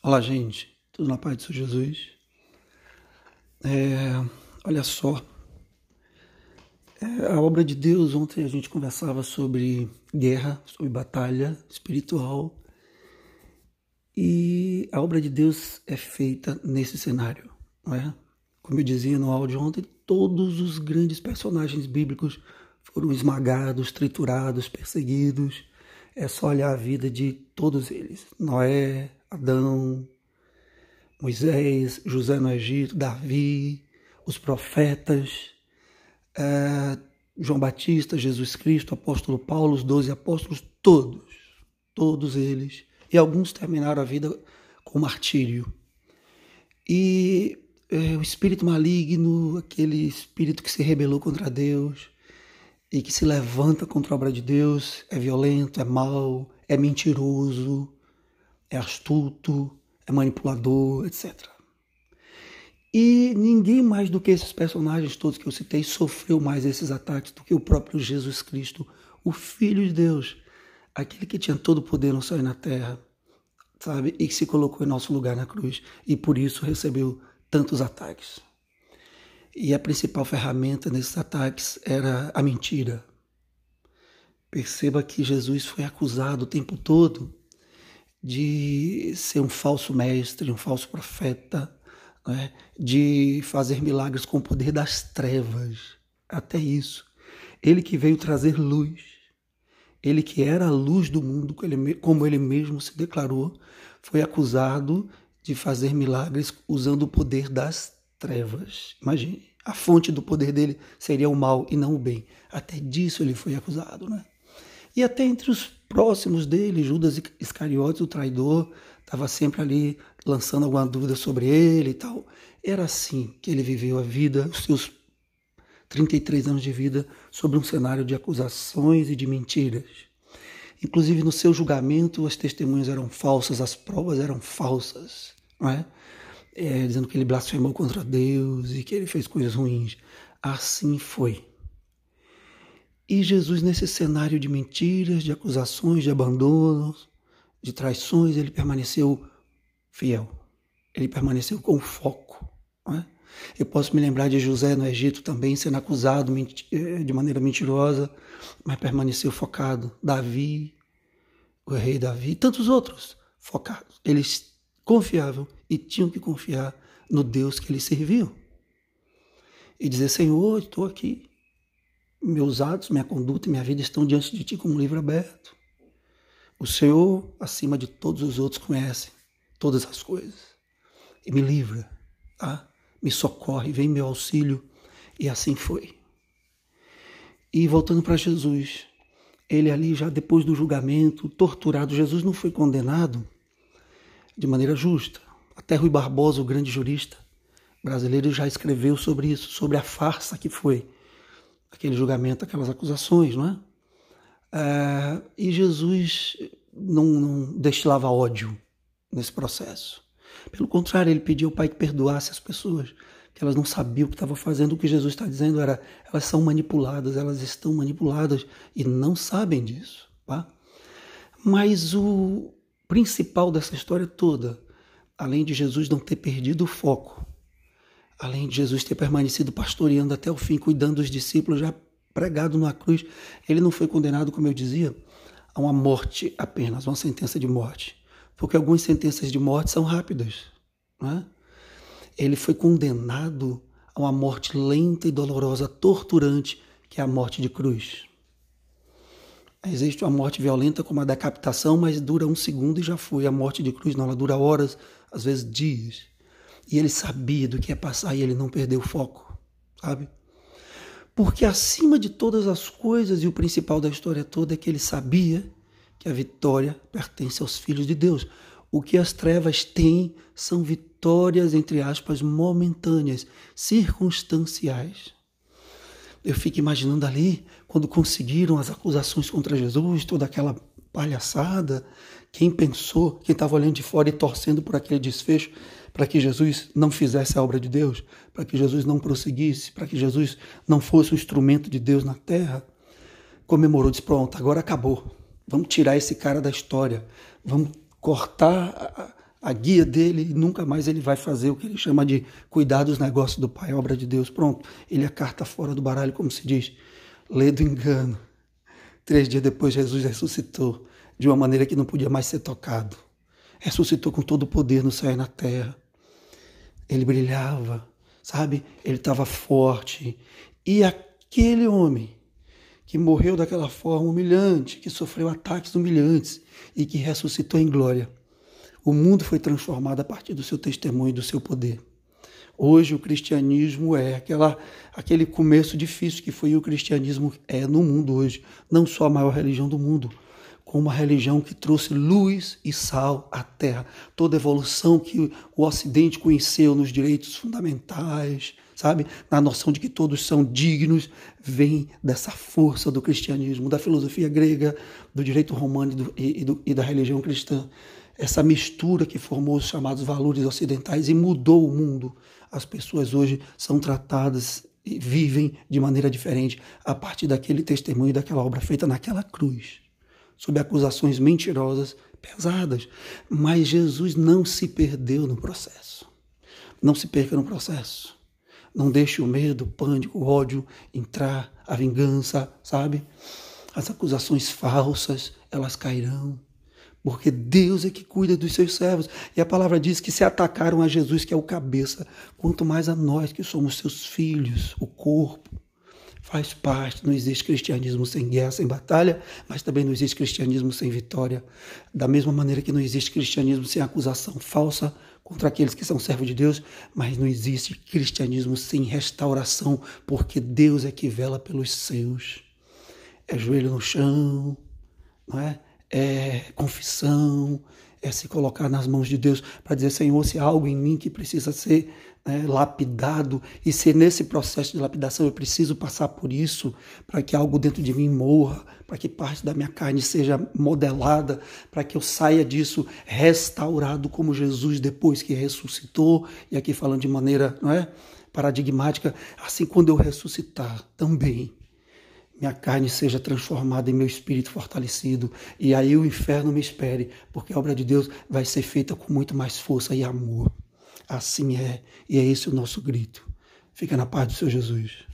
Olá, gente. Tudo na paz do Senhor Jesus? É, olha só. É, a obra de Deus, ontem a gente conversava sobre guerra, sobre batalha espiritual. E a obra de Deus é feita nesse cenário, não é? Como eu dizia no áudio ontem, todos os grandes personagens bíblicos foram esmagados, triturados, perseguidos. É só olhar a vida de todos eles. Noé, Adão, Moisés, José no Egito, Davi, os profetas, é, João Batista, Jesus Cristo, apóstolo Paulo, os doze apóstolos, todos, todos eles. E alguns terminaram a vida com martírio. E é, o espírito maligno, aquele espírito que se rebelou contra Deus e que se levanta contra a obra de Deus, é violento, é mau, é mentiroso, é astuto, é manipulador, etc. E ninguém mais do que esses personagens todos que eu citei sofreu mais esses ataques do que o próprio Jesus Cristo, o Filho de Deus, aquele que tinha todo o poder no céu e na terra, sabe? E que se colocou em nosso lugar na cruz e por isso recebeu tantos ataques. E a principal ferramenta nesses ataques era a mentira. Perceba que Jesus foi acusado o tempo todo de ser um falso mestre, um falso profeta, né? de fazer milagres com o poder das trevas. Até isso. Ele que veio trazer luz, ele que era a luz do mundo, como ele mesmo se declarou, foi acusado de fazer milagres usando o poder das trevas. Imagine, a fonte do poder dele seria o mal e não o bem. Até disso ele foi acusado, né? E até entre os próximos dele, Judas Iscariotes, o traidor, estava sempre ali lançando alguma dúvida sobre ele e tal. Era assim que ele viveu a vida, os seus 33 anos de vida, sobre um cenário de acusações e de mentiras. Inclusive no seu julgamento, as testemunhas eram falsas, as provas eram falsas, não é? É, dizendo que ele blasfemou contra Deus e que ele fez coisas ruins. Assim foi. E Jesus, nesse cenário de mentiras, de acusações, de abandonos, de traições, ele permaneceu fiel. Ele permaneceu com foco. É? Eu posso me lembrar de José no Egito também sendo acusado eh, de maneira mentirosa, mas permaneceu focado. Davi, o rei Davi, tantos outros focados. Eles confiavam e tinham que confiar no Deus que eles serviam. E dizer: Senhor, estou aqui, meus atos, minha conduta e minha vida estão diante de ti como um livro aberto. O Senhor, acima de todos os outros, conhece todas as coisas e me livra, tá? me socorre, vem meu auxílio. E assim foi. E voltando para Jesus, ele ali já depois do julgamento, torturado, Jesus não foi condenado de maneira justa. Até Rui Barbosa, o grande jurista brasileiro, já escreveu sobre isso, sobre a farsa que foi aquele julgamento, aquelas acusações, não é? é e Jesus não, não destilava ódio nesse processo. Pelo contrário, ele pediu ao Pai que perdoasse as pessoas, que elas não sabiam o que estavam fazendo. O que Jesus está dizendo era: elas são manipuladas, elas estão manipuladas e não sabem disso. Tá? Mas o principal dessa história toda, além de Jesus não ter perdido o foco, além de Jesus ter permanecido pastoreando até o fim, cuidando dos discípulos, já pregado na cruz, ele não foi condenado, como eu dizia, a uma morte apenas, uma sentença de morte. Porque algumas sentenças de morte são rápidas. É? Ele foi condenado a uma morte lenta e dolorosa, torturante, que é a morte de cruz. Existe uma morte violenta como a decapitação, mas dura um segundo e já foi. A morte de cruz não, ela dura horas, às vezes dias. E ele sabia do que ia passar e ele não perdeu o foco, sabe? Porque acima de todas as coisas, e o principal da história toda, é que ele sabia que a vitória pertence aos filhos de Deus. O que as trevas têm são vitórias, entre aspas, momentâneas, circunstanciais. Eu fico imaginando ali, quando conseguiram as acusações contra Jesus, toda aquela palhaçada, quem pensou, quem estava olhando de fora e torcendo por aquele desfecho, para que Jesus não fizesse a obra de Deus, para que Jesus não prosseguisse, para que Jesus não fosse o instrumento de Deus na terra, comemorou, disse: Pronto, agora acabou. Vamos tirar esse cara da história, vamos cortar a, guia dele e nunca mais ele vai fazer o que ele chama de cuidar dos negócios do Pai, obra de Deus. Pronto, ele é carta fora do baralho, como se diz. Lê do engano. Três dias depois, Jesus ressuscitou de uma maneira que não podia mais ser tocado. Ressuscitou com todo o poder no céu e na terra. Ele brilhava, sabe? Ele estava forte. E aquele homem que morreu daquela forma humilhante, que sofreu ataques humilhantes e que ressuscitou em glória. O mundo foi transformado a partir do seu testemunho e do seu poder. Hoje o cristianismo é aquela, aquele começo difícil que foi o cristianismo é no mundo hoje, não só a maior religião do mundo, como uma religião que trouxe luz e sal à terra. Toda a evolução que o Ocidente conheceu nos direitos fundamentais, sabe? Na noção de que todos são dignos, vem dessa força do cristianismo, da filosofia grega, do direito romano e, do, e, do, e da religião cristã. Essa mistura que formou os chamados valores ocidentais e mudou o mundo. As pessoas hoje são tratadas e vivem de maneira diferente a partir daquele testemunho, daquela obra feita naquela cruz, sob acusações mentirosas, pesadas. Mas Jesus não se perdeu no processo. Não se perca no processo. Não deixe o medo, o pânico, o ódio entrar, a vingança, sabe? As acusações falsas, elas cairão. Porque Deus é que cuida dos seus servos. E a palavra diz que se atacaram a Jesus, que é o cabeça, quanto mais a nós que somos seus filhos, o corpo. Faz parte, não existe cristianismo sem guerra, sem batalha, mas também não existe cristianismo sem vitória. Da mesma maneira que não existe cristianismo sem acusação falsa, contra aqueles que são servos de Deus, mas não existe cristianismo sem restauração, porque Deus é que vela pelos seus. É joelho no chão, não é? É confissão, é se colocar nas mãos de Deus para dizer, Senhor, se há algo em mim que precisa ser né, lapidado, e se nesse processo de lapidação eu preciso passar por isso, para que algo dentro de mim morra, para que parte da minha carne seja modelada, para que eu saia disso restaurado como Jesus depois que ressuscitou, e aqui falando de maneira não é, paradigmática, assim quando eu ressuscitar também minha carne seja transformada em meu espírito fortalecido, e aí o inferno me espere, porque a obra de Deus vai ser feita com muito mais força e amor. Assim é, e é esse o nosso grito. Fica na paz do Senhor Jesus.